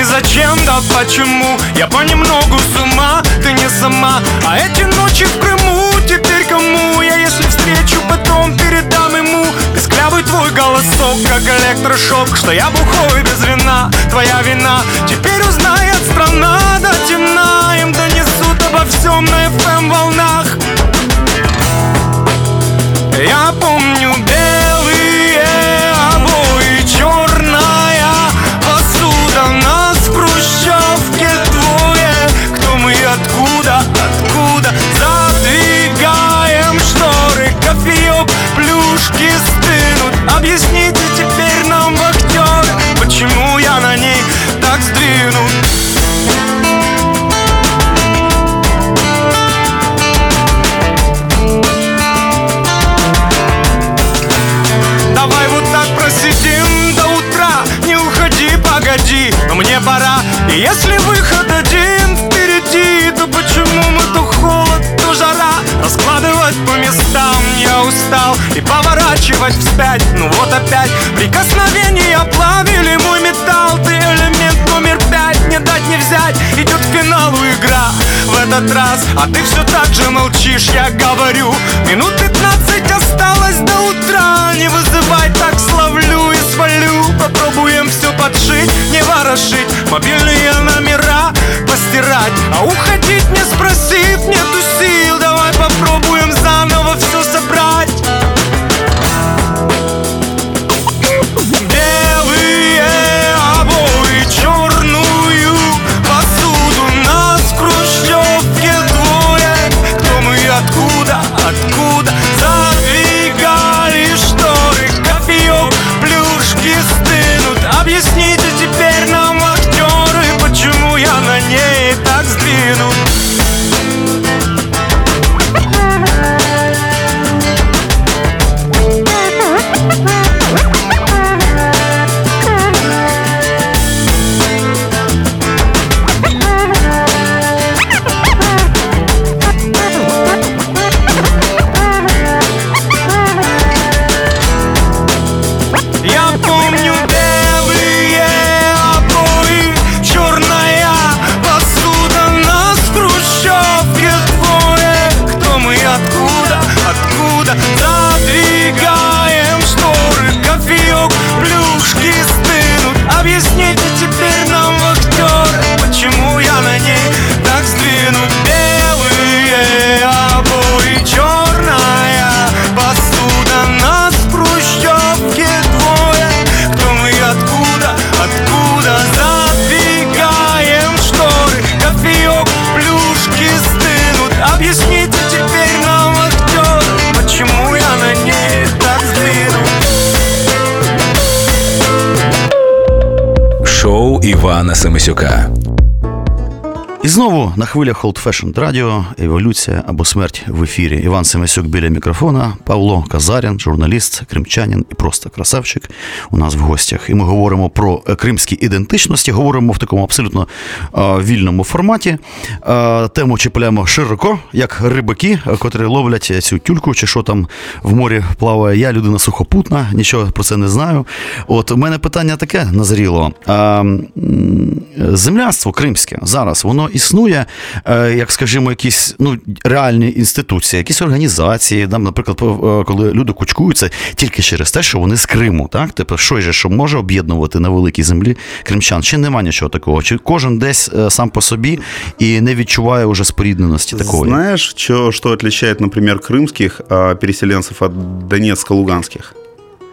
Зачем, да почему? Я понемногу с ума, ты не сама. А эти ночи в Крыму теперь кому? Я если встречу, потом передам ему. Песклявый твой голосок, как электрошок Что я бухой без вина, твоя вина. Теперь узнает страна до темна. Им донесут обо всем на FM волнах. Я помню белые кофеек, плюшки стынут. Объясните теперь нам, вахтеры Почему я на ней так сдвинут мне пора. И если выход один впереди То почему мы то холод, то жара Раскладывать по местам И поворачивать вспять. Ну вот опять Прикосновения плавили мой металл. Ты элемент номер пять Не дать не взять. Идет к финалу игра В этот раз. А ты все так же молчишь Я говорю. Минут пятнадцать осталось до утра. Не вызывай так словлю и свалю. Попробуем все подшить Не ворошить. Мобильные номера постирать. А уходить не спросив Нету сил. Давай попробуем Івана Семисюка. І знову на хвилях Old Fashioned Radio, еволюція або смерть в ефірі. Іван Семесюк біля мікрофона, Павло Казарян, журналіст, кримчанин і просто красавчик у нас в гостях. І ми говоримо про е, кримські ідентичності, говоримо в такому абсолютно е, вільному форматі. Е, тему чіпляємо широко, як рибаки, котрі ловлять цю тюльку, чи що там в морі плаває. Я людина сухопутна, нічого про це не знаю. От у мене питання таке назріло. А, м, земляство кримське зараз воно існує, е, як скажімо, якісь ну, реальні інституції, якісь організації, там, наприклад, е, коли люди кучкуються тільки через те, що вони з Криму, так? Типу, що же, що може об'єднувати на великій землі кримчан? Чи нема нічого такого? Чи кожен десь е, сам по собі і не відчуває уже спорідненості такої? Знаешь, что, что отличает, например, крымских а, переселенцев от донецко-луганских?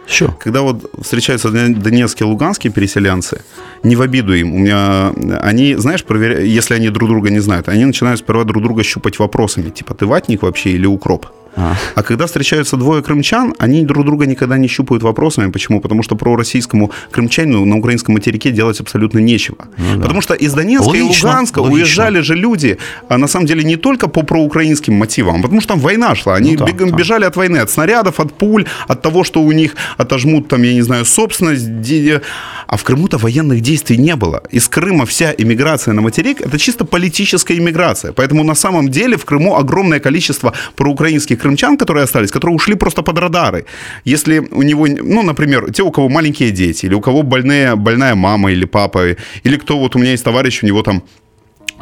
Що? Когда вот встречаются дон- донецкие, луганские переселенцы, не в обиду им, у меня, они, знаешь, проверя- если они друг друга не знают, они начинают сперва друг друга щупать вопросами, типа, ты ватник вообще или укроп? А. А когда встречаются двое крымчан, они друг друга никогда не щупают вопросами. Почему? Потому что пророссийскому крымчанину на украинском материке делать абсолютно нечего. Потому что из Донецка и Ну Логично, Луганска логично. уезжали же люди, а на самом деле не только по проукраинским мотивам, потому что там война шла. Они Ну да, бегом- да. бежали от войны, от снарядов, от пуль, от того, что у них отожмут там, я не знаю, собственность. А в Крыму-то военных действий не было. Из Крыма вся иммиграция на материк – это чисто политическая иммиграция. Поэтому на самом деле в Крыму огромное количество проукраинских крымчан, которые остались, которые ушли просто под радары. Если у него, ну, например, те, у кого маленькие дети, или у кого больные, больная мама или папа, или кто, вот у меня есть товарищ, у него там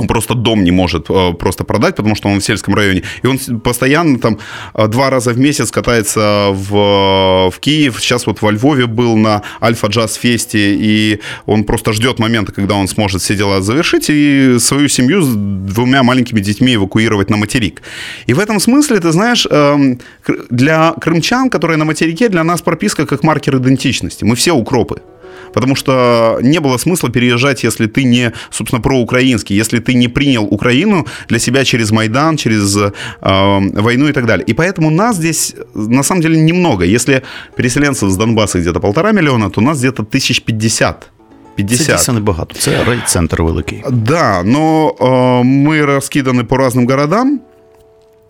он просто дом не может э, просто продать, потому что он в сельском районе. И он постоянно там э, два раза в месяц катается в, в Киев. Сейчас вот во Львове был на Альфа Джаз Фесте, и он просто ждет момента, когда он сможет все дела завершить и свою семью с двумя маленькими детьми эвакуировать на материк. И в этом смысле, ты знаешь, эм, для крымчан, которые на материке, для нас прописка как маркер идентичности. Мы все укропы. Потому что не было смысла переезжать, если ты не, собственно, проукраинский, если ты не принял Украину для себя через Майдан, через э, войну и так далее. И поэтому нас здесь, на самом деле, немного. Если переселенцев с Донбасса где-то полтора миллиона, то нас где-то тысяч пятьдесят. Це 50. дійсно небагато. Це райцентр великий. Да, но э, мы раскиданы по разным городам.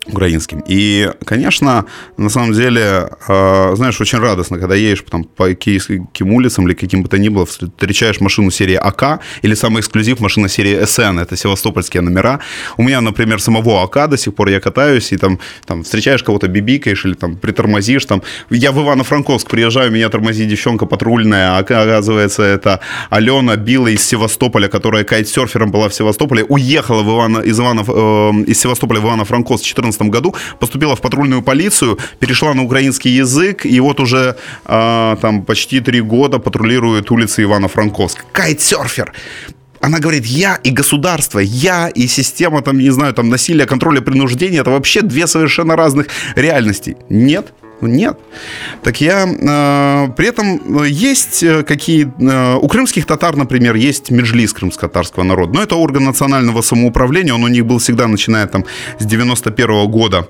Украинским. И, конечно, на самом деле, э, знаешь, очень радостно, когда едешь там, по киевским улицам или каким бы то ни было, встречаешь машину серии АК или самый эксклюзив машина серии СН, это севастопольские номера. У меня, например, самого АК до сих пор я катаюсь, и там, там встречаешь кого-то, бибикаешь или там притормозишь. Там. Я в Ивано-Франковск приезжаю, меня тормозит девчонка патрульная, а оказывается, это Алена Била из Севастополя, которая кайтсерфером была в Севастополе, уехала в Ивано, из, Ивано, э, из Севастополя в Ивано-Франковск в 2014 году, поступила в патрульную полицию, перешла на украинский язык, и вот уже э, там почти три года патрулирует улицы Ивано-Франковск. Кайтсерфер! она говорит, я и государство, я и система, там, не знаю, там, насилия, контроля, принуждения, это вообще две совершенно разных реальности. Нет, нет. Так я... Э, при этом есть э, какие... Э, у крымских татар, например, есть Меджлис крымско-татарского народа. Но это орган национального самоуправления. Он у них был всегда, начиная там с 91 -го года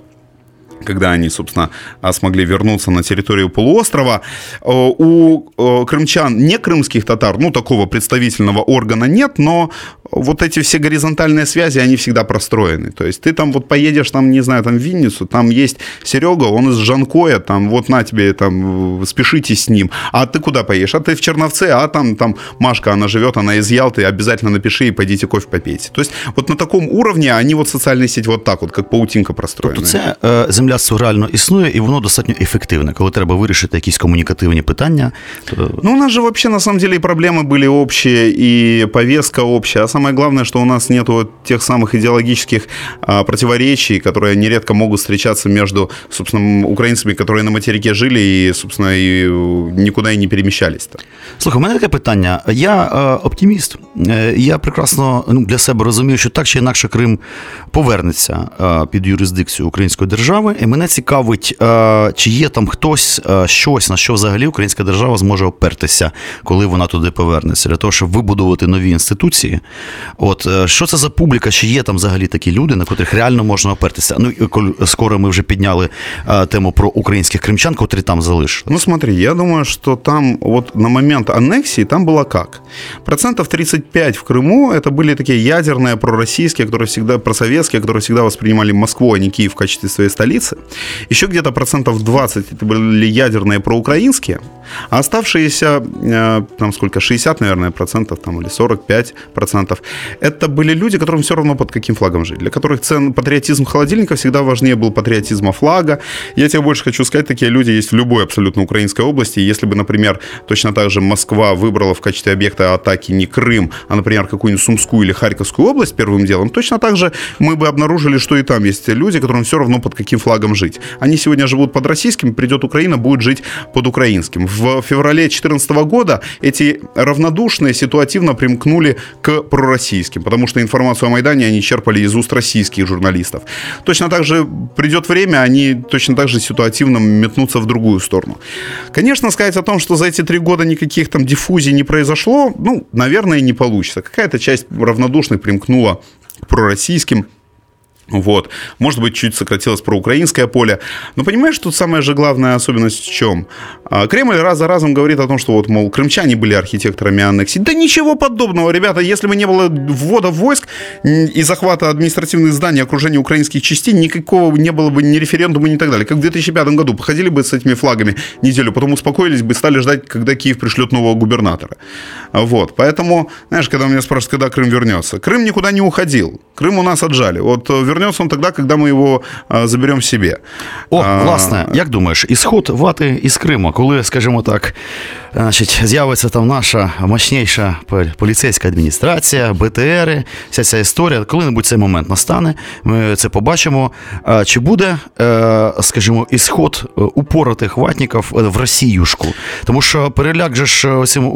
когда они, собственно, смогли вернуться на территорию полуострова. У крымчан не крымских татар, ну, такого представительного органа нет, но вот эти все горизонтальные связи, они всегда простроены. То есть ты там вот поедешь, там, не знаю, там в Винницу, там есть Серега, он из Жанкоя, там, вот на тебе, там, спешите с ним. А ты куда поедешь? А ты в Черновце, а там, там Машка, она живет, она из Ялты, обязательно напиши и пойдите кофе попейте. То есть вот на таком уровне они вот соціальні сети вот так, от, як паутинка простроєна. Тобто це е, земляцтво реально існує, і воно достатньо ефективне, коли треба вирішити якісь комунікативні питання. То... Ну, у нас же вообще на самом деле и проблемы были общие, и повестка общая, а сам самое главное, что у нас нет тех самых идеологических а, противоречий, которые нередко могут встречаться между, собственно, українцями, которые на материке жили і, собственно, і нікуди не переміщались. Слухай, у мене таке питання. Я е, оптиміст. Е, я прекрасно ну, для себе розумію, що так чи інакше Крим повернеться е, під юрисдикцію Української держави. І мене цікавить, е, чи є там хтось е, щось, на що взагалі Українська держава зможе опертися, коли вона туди повернеться, для того, щоб вибудувати нові інституції. От е, що це за публіка? Чи є там взагалі такі люди, на котрих реально можна опертися? Ну коли скоро ми вже підняли а, тему про українських кримчан, котрі там залишились. Ну смотри, я думаю, что там вот на момент аннексии там было как? Процентов 35 в Крыму это были такие ядерные пророссийские, которые всегда просоветские, которые всегда воспринимали Москву, а не Киев в качестве своей столицы. Еще где-то процентов 20 это были ядерные проукраинские, а оставшиеся, э, там сколько, 60, наверное, процентов, там, или 45 процентов, это были люди, которым все равно под каким флагом жить, для которых цен, патриотизм холодильника всегда важнее был патриотизма флага. Я тебе больше хочу сказать, такие люди есть в любой абсолютно украинской области. Если бы, например, точно так же Москва выбрала в качестве объекта атаки не Крым, а, например, какую-нибудь Сумскую или Харьковскую область первым делом, точно так же мы бы обнаружили, что и там есть люди, которым все равно под каким флагом жить. Они сегодня живут под российским, придет Украина, будет жить под украинским. В феврале 2014 года эти равнодушные ситуативно примкнули к пророссийским, потому что информацию о Майдане они черпали из уст российских журналистов. Точно так же придет время, они точно так же ситуативно метнутся в другую сторону. Конечно, сказать о том, что за эти три года никаких там диффузий не произошло, ну, наверное, не получится. Какая-то часть равнодушных примкнула к пророссийским, вот. Может быть, чуть сократилось проукраинское поле. Но понимаешь, тут самая же главная особенность в чем? А, Кремль раз за разом говорит о том, что вот, мол, крымчане были архитекторами аннексии. Да ничего подобного, ребята. Если бы не было ввода войск и захвата административных зданий, окружения украинских частей, никакого не было бы ни референдума, ни так далее. Как в 2005 году. Походили бы с этими флагами неделю, потом успокоились бы, стали ждать, когда Киев пришлет нового губернатора. Вот. Поэтому, знаешь, когда меня спрашивают, когда Крым вернется. Крым никуда не уходил. Крым у нас отжали. Вот э, вернется он тогда, когда мы его заберем себе. О, власне, як думаєш, ісход вати із Криму, коли, скажімо так, значить, з'явиться там наша мощніша поліцейська адміністрація, БТРи, вся ця історія, коли-небудь цей момент настане, ми це побачимо. Чи буде, скажімо, ісход упоротих ватників в Росіюшку? Тому що переляк же ж цим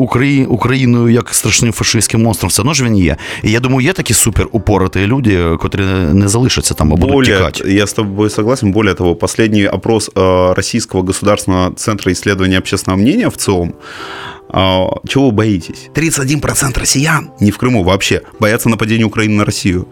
Україною як страшним фашистським монстром, все одно ж він є. І я думаю, є такі супер упороті люди, котрі не залишаться там, а будут более, текать. Я с тобой согласен. Более того, последний опрос Российского государственного центра исследования общественного мнения в ЦИОМ чего вы боитесь? 31% россиян, не в Крыму вообще, боятся нападения Украины на Россию.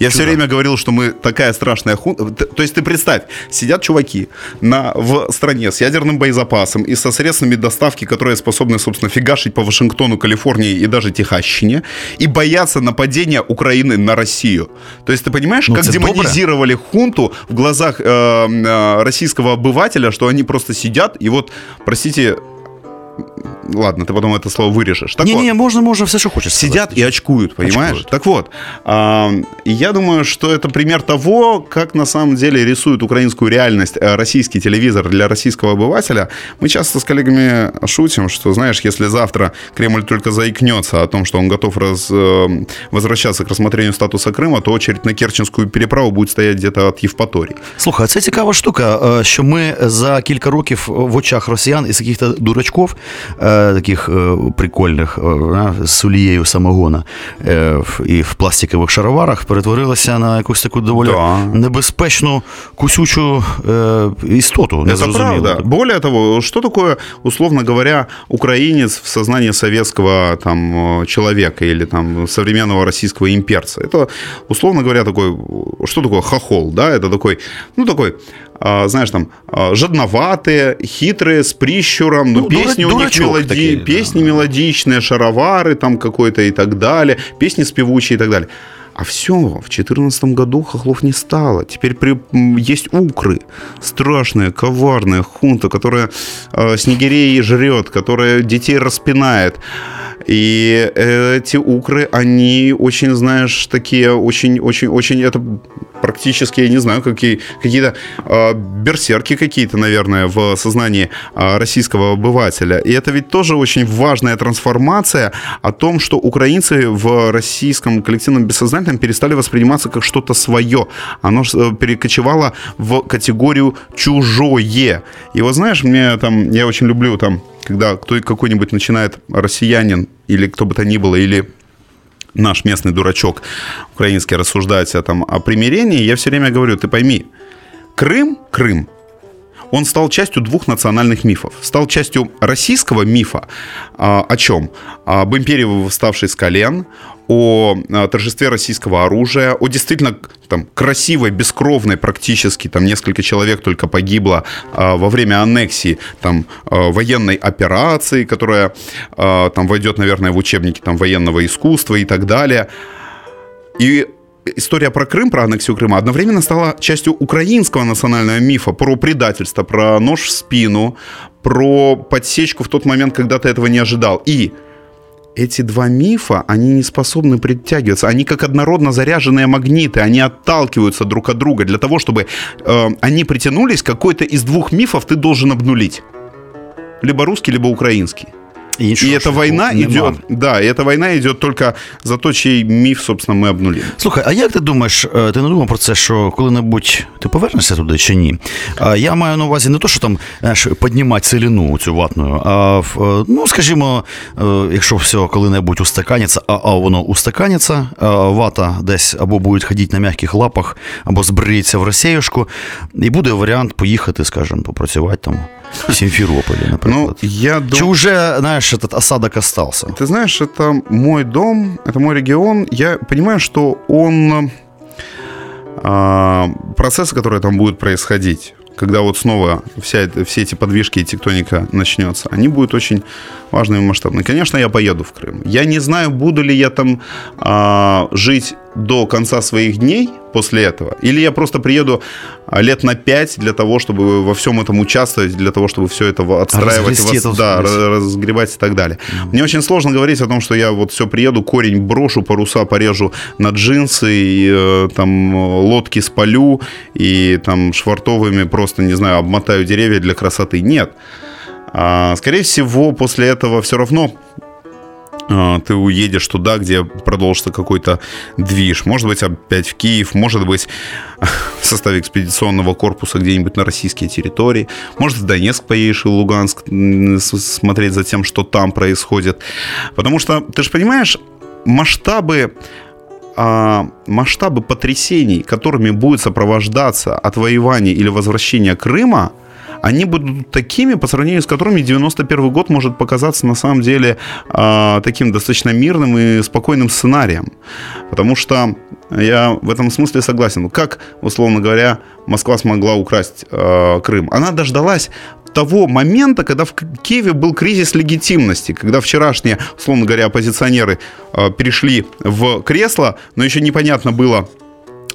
Я все Чудо. время говорил, что мы такая страшная хунта. То есть ты представь, сидят чуваки на, в стране с ядерным боезапасом и со средствами доставки, которые способны, собственно, фигашить по Вашингтону, Калифорнии и даже Техасщине, и боятся нападения Украины на Россию. То есть ты понимаешь, Ну, как демонизировали хунту в глазах э, э, российского обывателя, что они просто сидят и вот, простите, ладно, ты потом это слово вырежешь. Так Ні, вот, ні, можна, можна все, що хочеш. сказати. Сидят и очкуют, понимаешь? Очкуют. Так вот, а, и я думаю, что это пример того, как на самом деле рисует украинскую реальность э, российский телевизор для российского обывателя. Мы часто с коллегами шутим, что, знаешь, если завтра Кремль только заикнется о том, что он готов раз, э, возвращаться к рассмотрению статуса Крыма, то очередь на Керченскую переправу будет стоять где-то от Евпатории. Слухай, це цікава штука, е, що ми за кілька років в очах росіян із яких-то дурачків, е, таких е, прикольних, е, на, з сулією самогона е, в- і в пластикових шароварах перетворилися на якусь таку доволі Да. небезпечну, кусючу е, істоту. Это незрозумілу. правда. Более того, что такое, условно говоря, украинец в сознании советского там, э, человека или там, современного российского имперца? Это, условно говоря, такой, что такое хохол, да? Это такой, ну, такой, а, знаешь, там, а, жадноватые, хитрые, с прищуром, ну, Ну, песни дура- у них мелоди... такие, да, песни мелодичные, шаровары там какой-то и так далее, песни спевучие и так далее. А все, в 2014 году хохлов не стало. Теперь при, есть укры. Страшная, коварная хунта, которая э, снегирей жрет, которая детей распинает. И эти укры, они очень, знаешь, такие, очень, очень, очень, это практически, я не знаю, какие, какие-то э, берсерки какие-то, наверное, в сознании э, российского обывателя. И это ведь тоже очень важная трансформация о том, что украинцы в российском коллективном бессознательном перестали восприниматься как что-то свое. Оно э, перекочевало в категорию чужое. И вот знаешь, мне там, я очень люблю там, когда кто какой-нибудь начинает россиянин или кто бы то ни было, или наш местный дурачок украинский рассуждать о, там, о примирении, я все время говорю, ты пойми, Крым, Крым, он стал частью двух национальных мифов. Стал частью российского мифа а, о чем? Об империи, восставшей с колен, о а, торжестве российского оружия, о действительно там, красивой, бескровной практически, там несколько человек только погибло а, во время аннексии там, а, военной операции, которая а, там войдет, наверное, в учебники там, военного искусства и так далее. И история про Крым, про аннексию Крыма одновременно стала частью украинского национального мифа про предательство, про нож в спину, про подсечку в тот момент, когда ты этого не ожидал. И эти два мифа, они не способны притягиваться. Они как однородно заряженные магниты, они отталкиваются друг от друга. Для того, чтобы э, они притянулись, какой-то из двух мифов ты должен обнулить. Либо русский, либо украинский. Іншого и эта шляху война нема. идет, да, и эта война идет только за то, чей миф, собственно, мы обнулили. Слухай, а як ти думаєш, е, ти не думав про це, що коли-небудь ти повернешся туди чи ні? А Я маю на увазі не то, що там знаєш, піднімати целину цю ватну, а в, е, ну, скажімо, е, якщо все коли-небудь устаканиться, а, а воно устаканиться, а вата десь або будуть ходити на м'яких лапах, або збриється в Росіюшку, і буде варіант поїхати, скажімо, попрацювати там в Сімферополі, Ну, наприклад. я Чи думаю... вже, знаєш, этот осадок остался? Ты знаешь, это мой дом, это мой регион. Я понимаю, что он... а, процессы, которые там будут происходить, когда вот снова вся, эта- все эти подвижки и тектоника начнется, они будут очень важными и масштабными. Конечно, я поеду в Крым. Я не знаю, буду ли я там а, жить до конца своих дней после этого, или я просто приеду а, лет на пять для того, чтобы во всем этом участвовать, для того, чтобы все это отстраивать, вос- это да, разгребать и так далее. Мне очень сложно говорить о том, что я вот все приеду, корень брошу, паруса порежу на джинсы, и, э, там лодки спалю, и там швартовыми просто, не знаю, обмотаю деревья для красоты. Нет. А, скорее всего, после этого все равно ты уедешь туда, где продолжится какой-то движ. Может быть, опять в Киев, может быть, в составе экспедиционного корпуса где-нибудь на российские территории. Может, в Донецк поедешь и Луганск смотреть за тем, что там происходит. Потому что, ты же понимаешь, масштабы а, масштабы потрясений, которыми будет сопровождаться отвоевание или возвращение Крыма, они будут такими, по сравнению с которыми 91 год может показаться на самом деле э, таким достаточно мирным и спокойным сценарием. Потому что я в этом смысле согласен. Как, условно говоря, Москва смогла украсть э, Крым? Она дождалась того момента, когда в Киеве был кризис легитимности, когда вчерашние, условно говоря, оппозиционеры э, перешли в кресло, но еще непонятно было,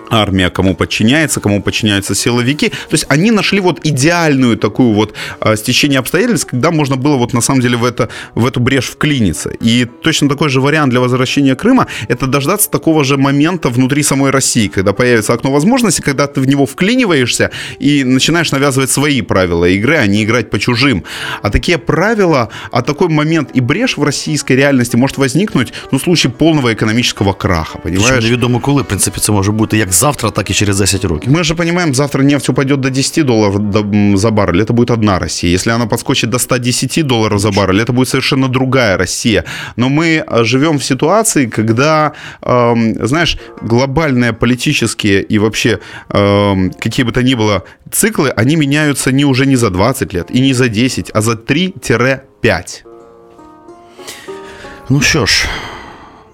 армия кому подчиняется, кому подчиняются силовики. То есть они нашли вот идеальную такую вот э, стечение обстоятельств, когда можно было вот на самом деле в, это, в эту брешь вклиниться. И точно такой же вариант для возвращения Крыма – это дождаться такого же момента внутри самой России, когда появится окно возможности, когда ты в него вклиниваешься и начинаешь навязывать свои правила игры, а не играть по чужим. А такие правила, а такой момент и брешь в российской реальности может возникнуть ну, в случае полного экономического краха, понимаешь? Причому невідомо коли, в принципі, це може бути як завтра, так и через 10 років. Мы же понимаем, завтра нефть упадет до 10 долларов за баррель, это будет одна Россия. Если она подскочит до 110 долларов за баррель, это будет совершенно другая Россия. Но мы э, живем в ситуации, когда, э, знаешь, глобальные политические и вообще э, какие бы то ни было циклы, они меняются не уже не за 20 лет и не за 10, а за 3-5. Ну що ж,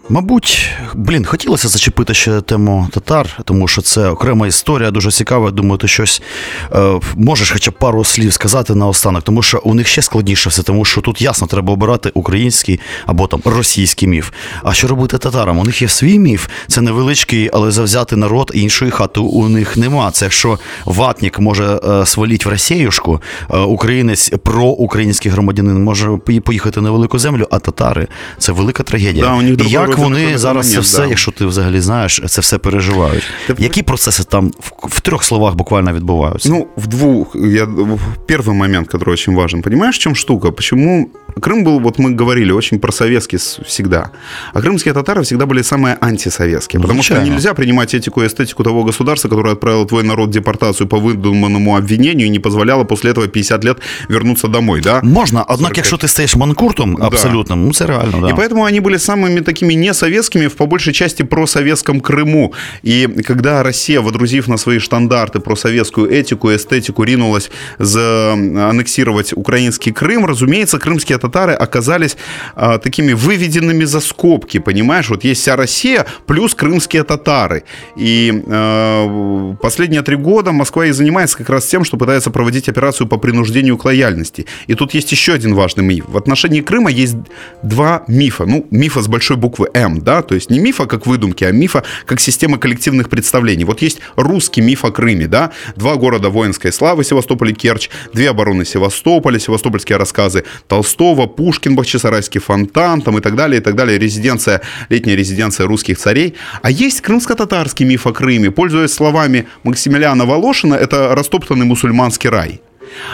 Мабуть, блін, хотілося зачепити ще тему татар, тому що це окрема історія, дуже цікава. Думаю, ти щось е, можеш хоча б пару слів сказати наостанок, тому що у них ще складніше все, тому що тут ясно треба обирати український або там російський міф. А що робити татарам? У них є свій міф, це невеличкий, але завзяти народ іншої хати у них нема. Це якщо ватник може е, сваліть в Росіюшку, е, українець проукраїнський громадянин може поїхати на велику землю, а татари це велика трагедія. Да, у них як вони зараз момент, це все, да. якщо ти взагалі знаєш, це все переживають. Ти... Які процеси там в, в трех словах буквально відбуваються? Ну, в двух. Я, первый момент, который очень важен. Понимаешь, в чем штука? Почему Крым был, вот мы говорили, очень просоветский всегда. А крымские татары всегда были самые антисоветские. Ну, потому случайно. что нельзя принимать этику и эстетику того государства, которое отправило твой народ в депортацию по выдуманному обвинению и не позволяло после этого 50 лет вернуться домой, да? Можно, однако, якщо ти стаєш манкуртом абсолютно, да. ну це реально, да. И поэтому они были самыми такими не советскими, в по большей части просоветском Крыму. И когда Россия, водрузив на свои штандарты просоветскую этику и эстетику, ринулась за аннексировать украинский Крым, разумеется, крымские татары оказались а, такими выведенными за скобки, понимаешь? Вот есть вся Россия плюс крымские татары. И а, последние три года Москва и занимается как раз тем, что пытается проводить операцию по принуждению к лояльности. И тут есть еще один важный миф. В отношении Крыма есть два мифа. Ну, мифа с большой буквы М, да, то есть не мифа как выдумки, а мифа как система коллективных представлений. Вот есть русский миф о Крыме, да, два города воинской славы, Севастополь и Керчь, две обороны Севастополя, севастопольские рассказы Толстого, Пушкин, Бахчисарайский фонтан, там и так далее, и так далее, резиденция, летняя резиденция русских царей. А есть крымско-татарский миф о Крыме, пользуясь словами Максимилиана Волошина, это растоптанный мусульманский рай.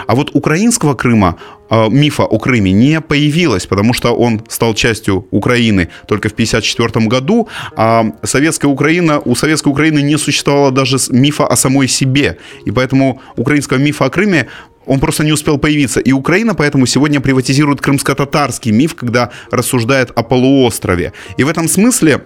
А вот украинского Крыма, э, мифа о Крыме не появилось, потому что он стал частью Украины только в 1954 году, а советская Украина, у советской Украины не существовало даже мифа о самой себе. И поэтому украинского мифа о Крыме он просто не успел появиться. И Украина поэтому сегодня приватизирует крымско-татарский миф, когда рассуждает о полуострове. И в этом смысле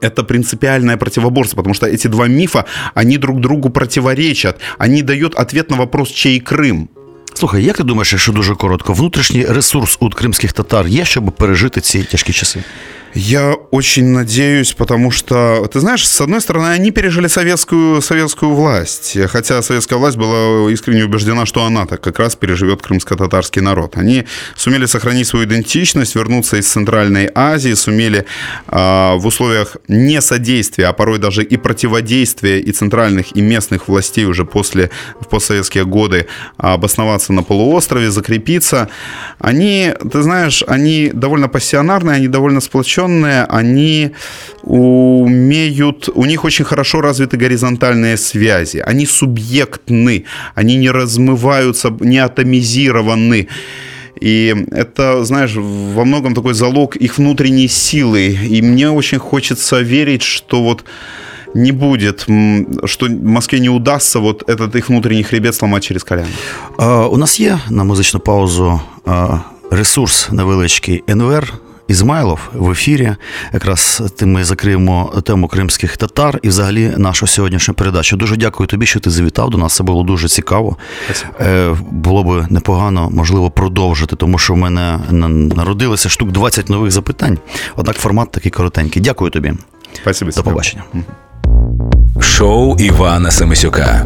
это принципиальное противоборство, потому что эти два мифа, они друг другу противоречат. Они дают ответ на вопрос, чей Крым. Слухай, як ти думаєш, якщо дуже коротко, внутрішній ресурс у кримських татар є, щоб пережити ці тяжкі часи? Я очень надеюсь, потому что, ты знаешь, с одной стороны, они пережили советскую, советскую власть, хотя советская власть была искренне убеждена, что она так как раз переживет крымско-татарский народ. Они сумели сохранить свою идентичность, вернуться из Центральной Азии, сумели э, в условиях не содействия, а порой даже и противодействия и центральных, и местных властей уже после, в постсоветские годы обосноваться на полуострове, закрепиться. Они, ты знаешь, они довольно пассионарные, они довольно сплоченные, заключенные, они умеют, у них очень хорошо развиты горизонтальные связи, они субъектны, они не размываются, не атомизированы. И это, знаешь, во многом такой залог их внутренней силы. И мне очень хочется верить, что вот не будет, что Москве не удастся вот этот их внутренний хребет сломать через коляну. А, у нас є на музичну паузу а, ресурс невеличкий НВР Ізмайлов в ефірі. Якраз тим ми закриємо тему кримських татар і взагалі нашу сьогоднішню передачу. Дуже дякую тобі, що ти завітав до нас. Це було дуже цікаво. Е, Було б непогано, можливо, продовжити, тому що в мене на- народилося штук 20 нових запитань. Однак формат такий коротенький. Дякую тобі. Спасибо. До побачення. Шоу Івана Семисюка.